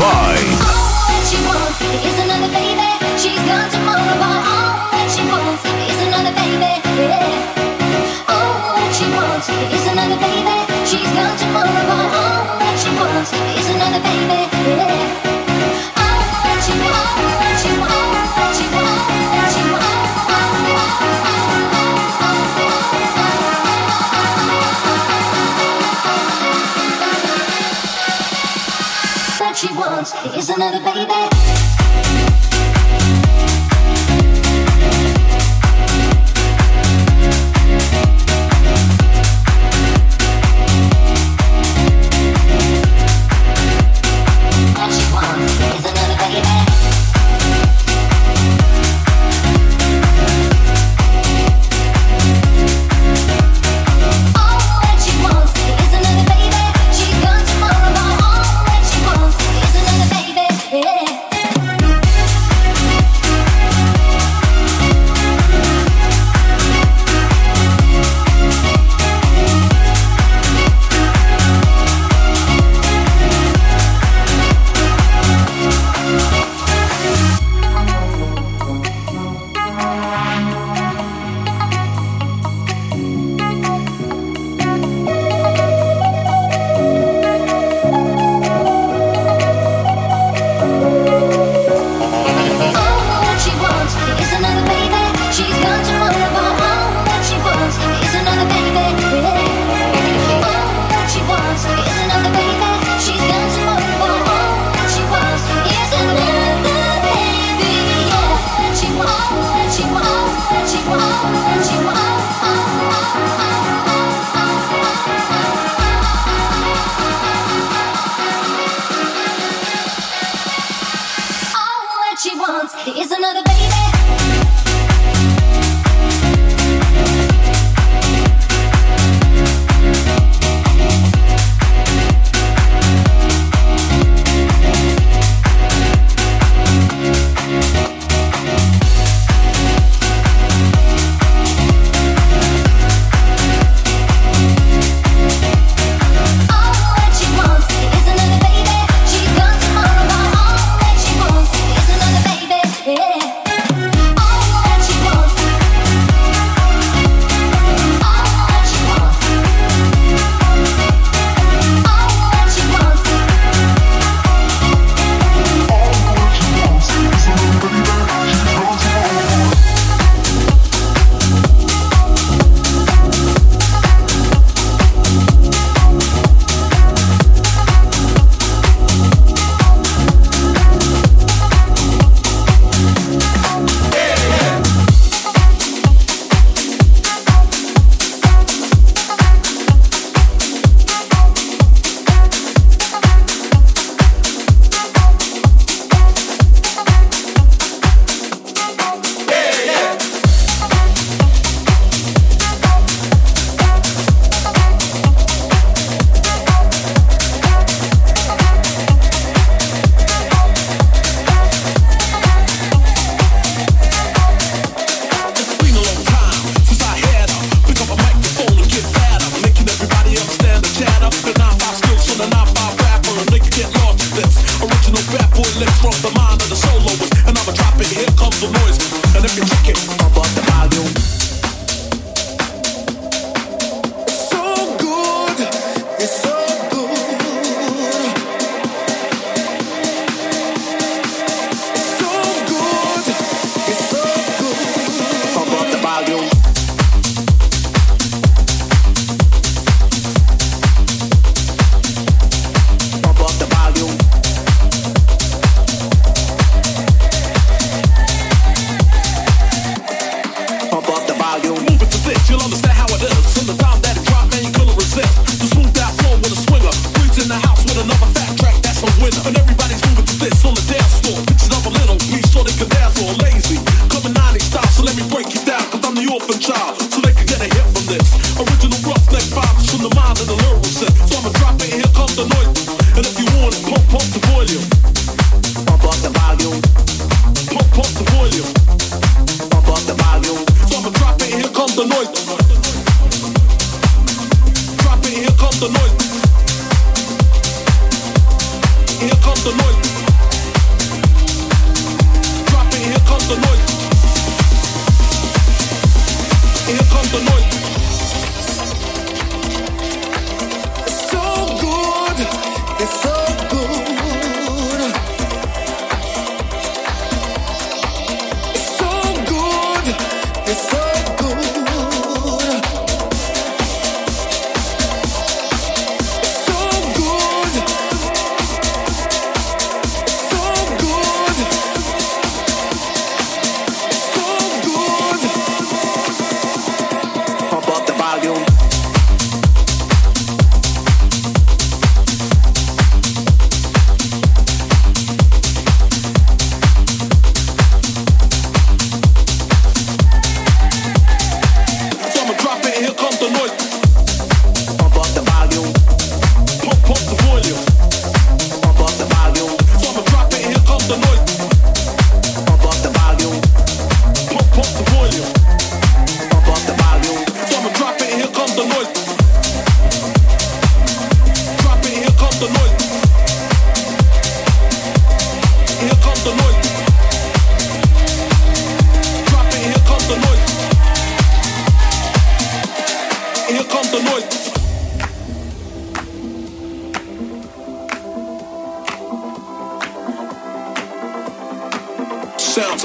Into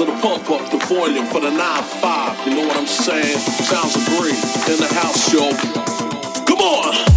Of the pump up the volume for the 9-5. You know what I'm saying? Sounds great in the house, yo. Come on!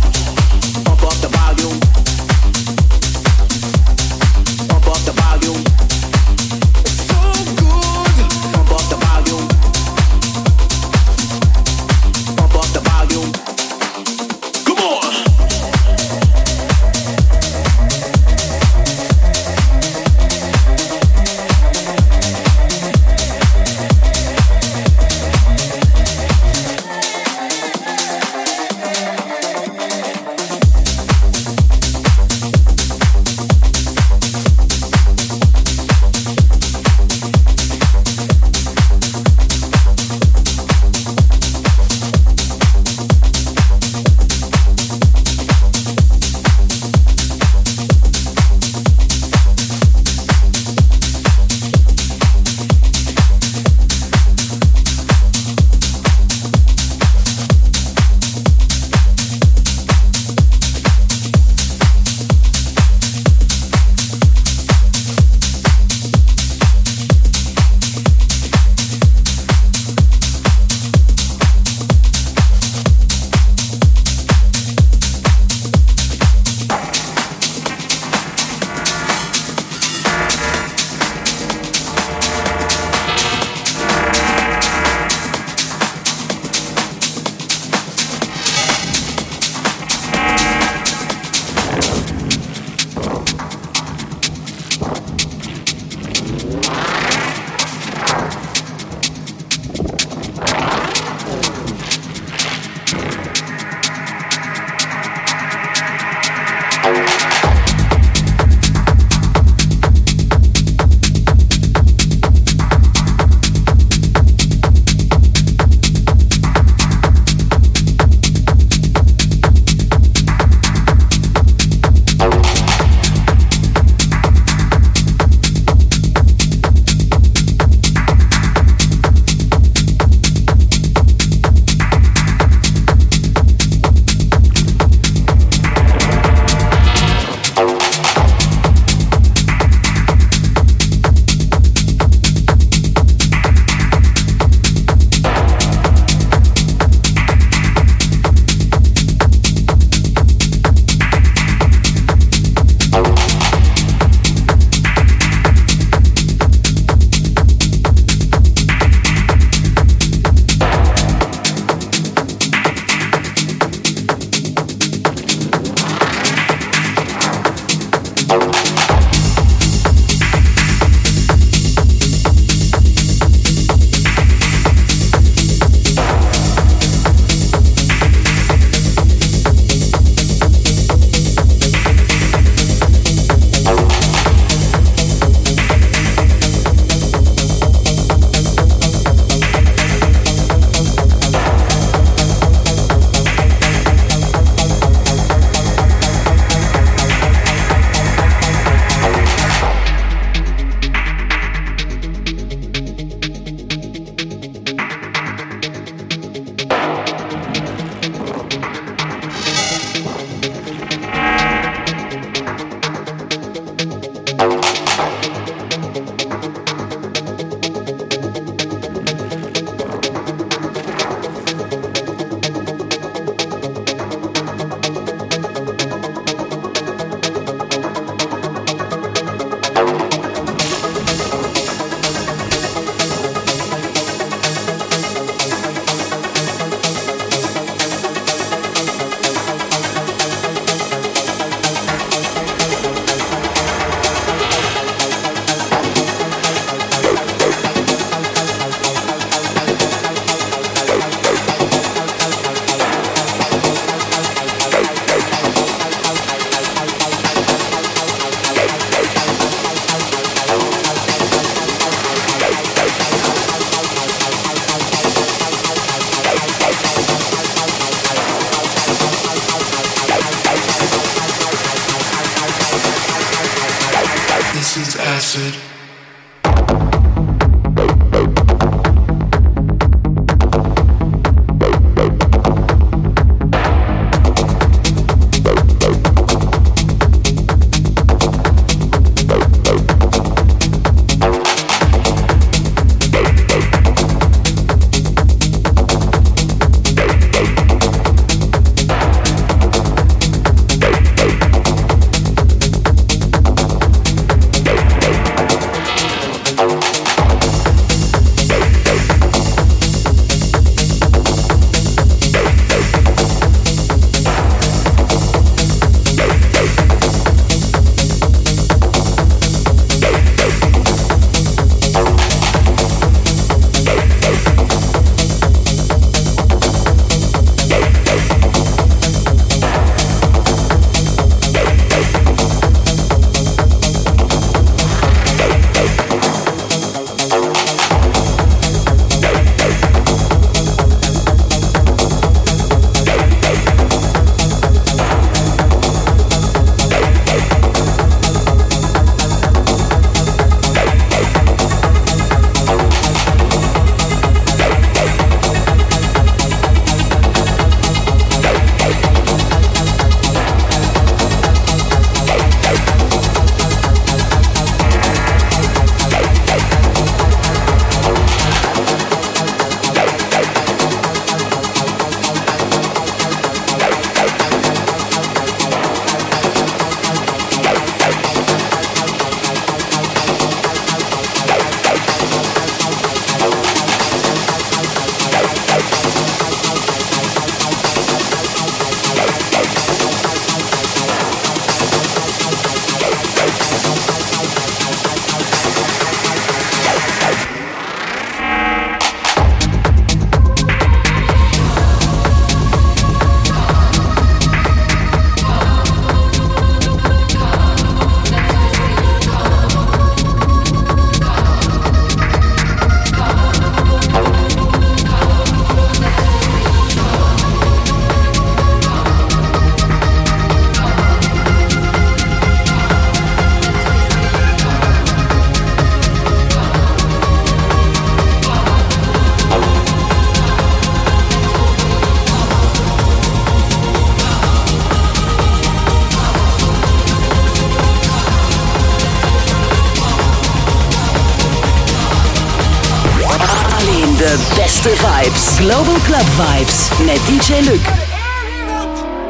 Beste vibes. Global Club Vibes met DJ Luc.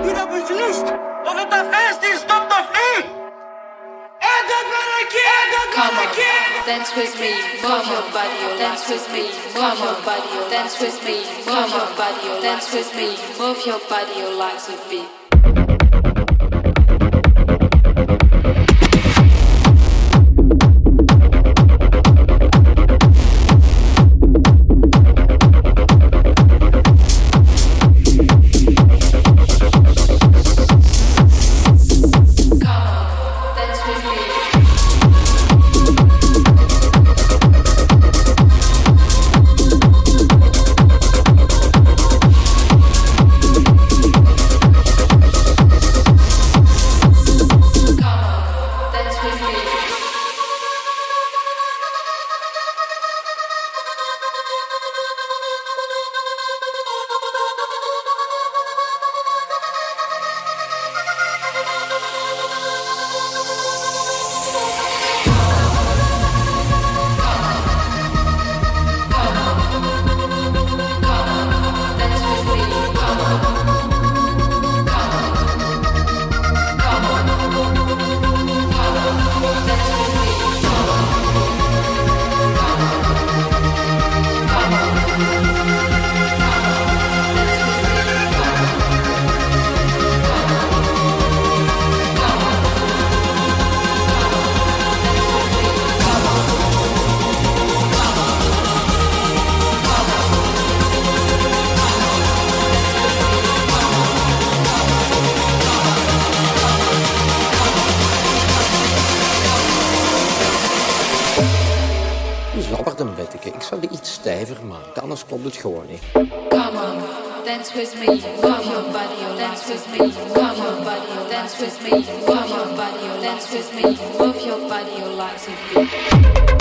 Wie dat beslist? Of het een feest is, stopt of niet. En dat ben ik, en dat ben ik. Dance with me, move your body, oh, dance with me, move your body, oh, dance with me, move your body, oh, dance with me, move your body, oh, like a beat. With me, move your body, oh, dance with me, move your body, oh, dance with me, move your body, oh, dance with me, move your body, oh, like a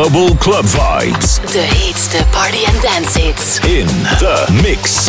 Global Club Vibes. De heetste party en dance hits. In the mix.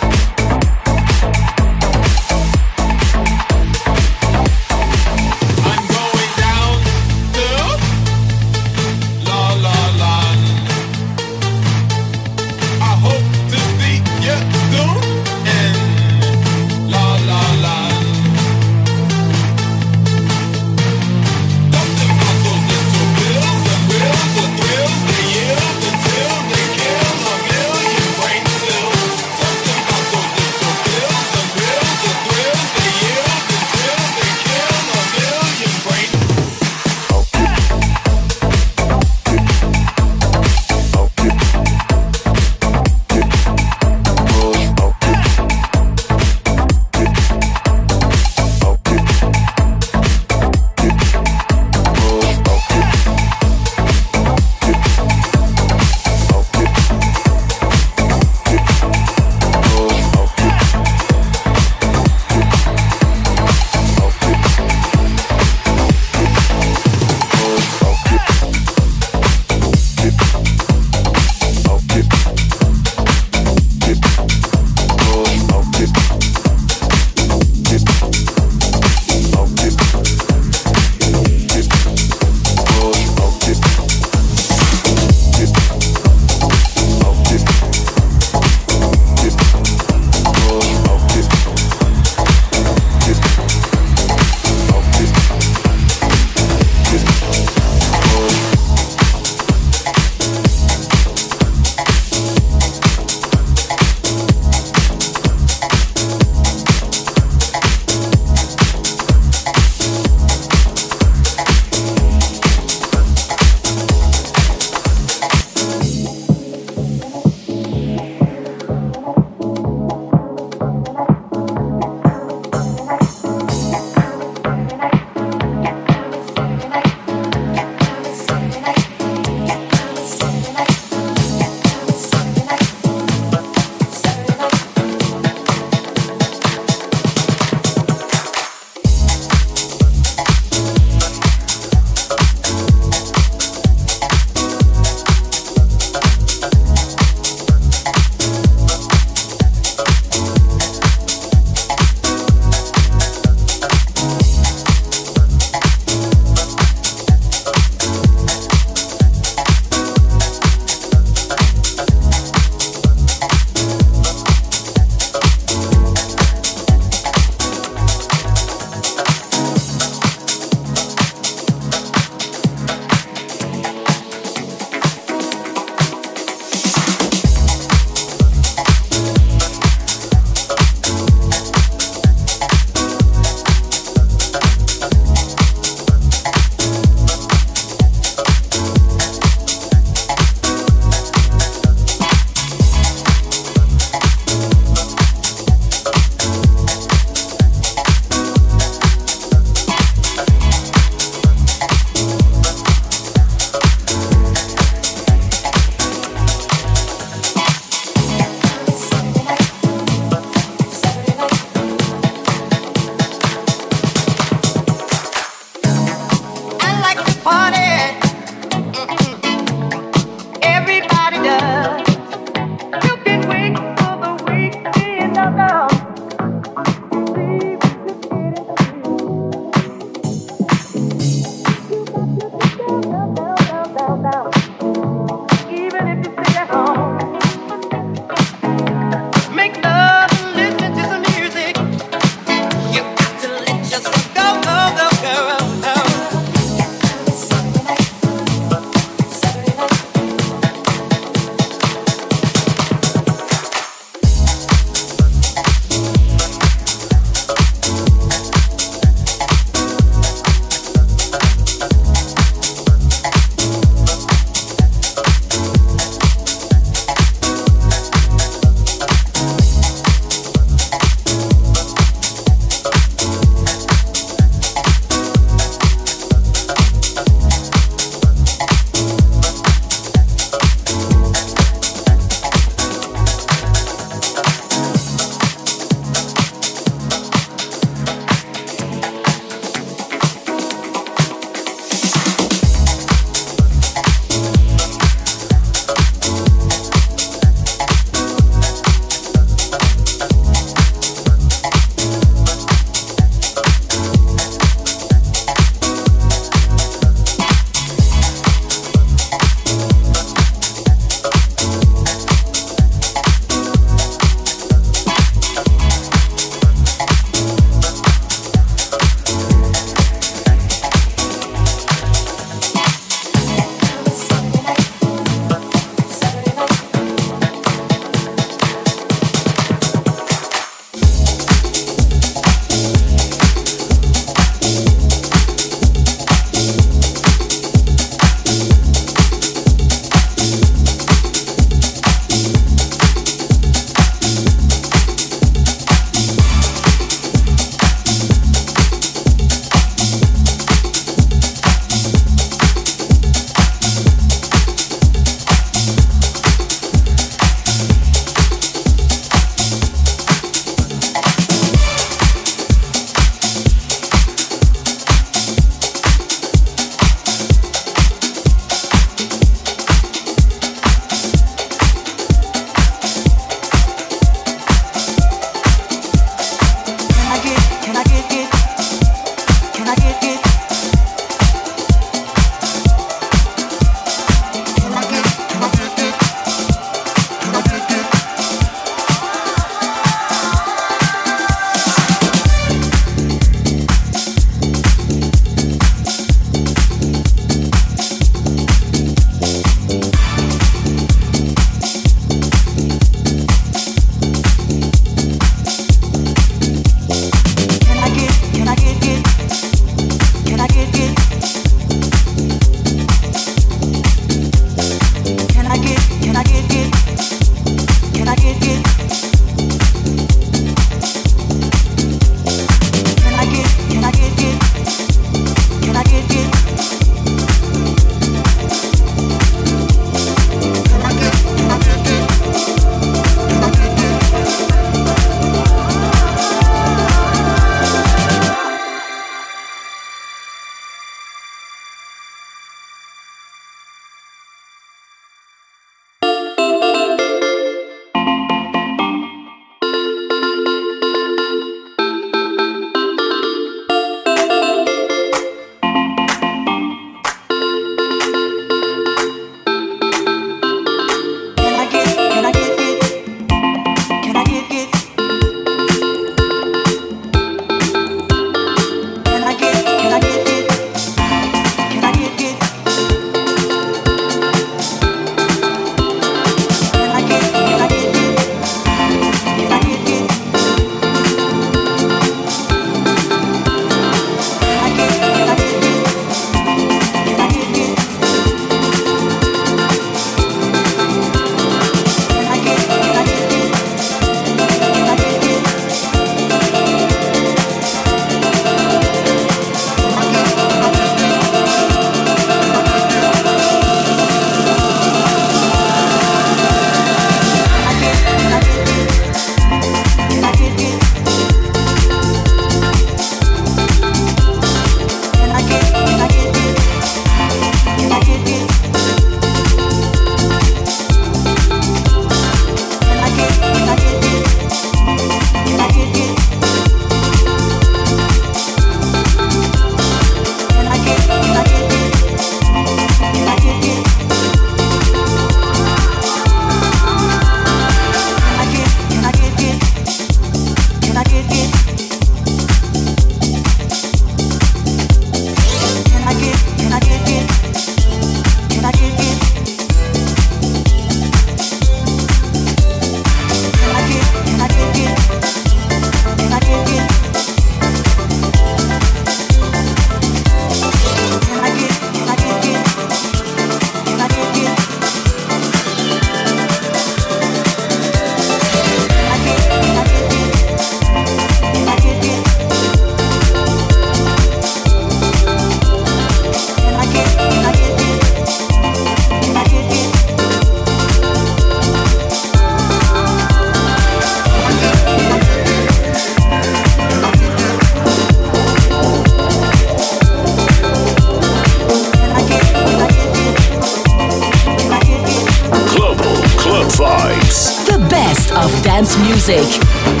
dance music.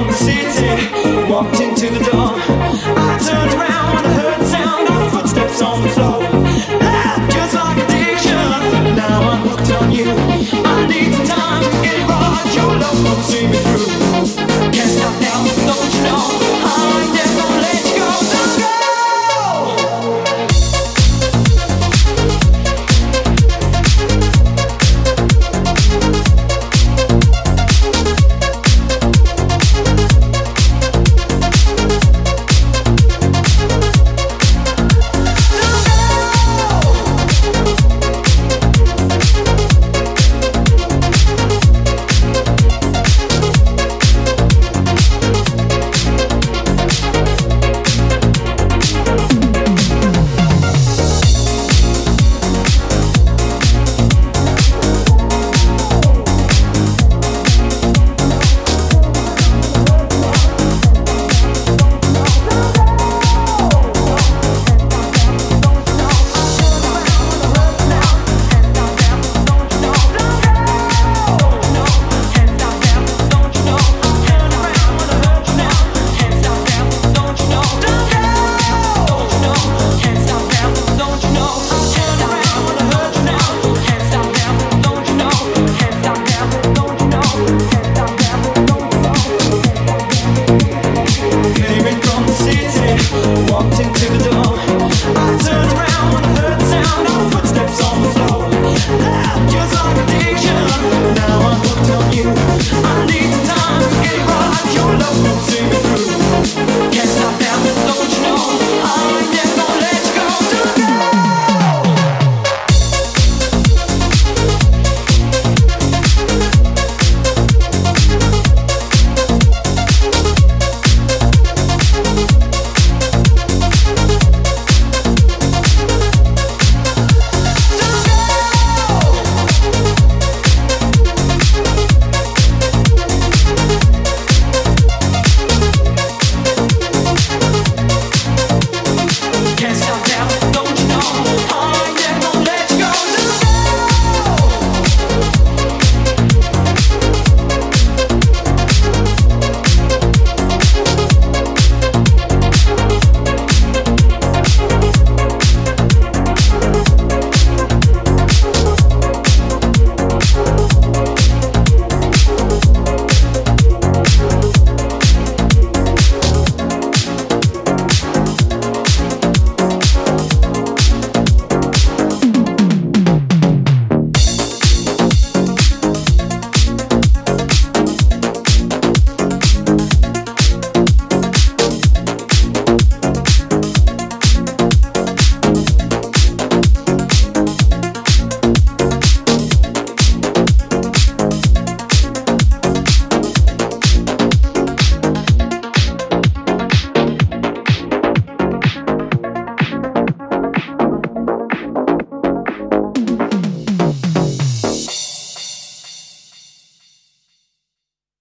Walked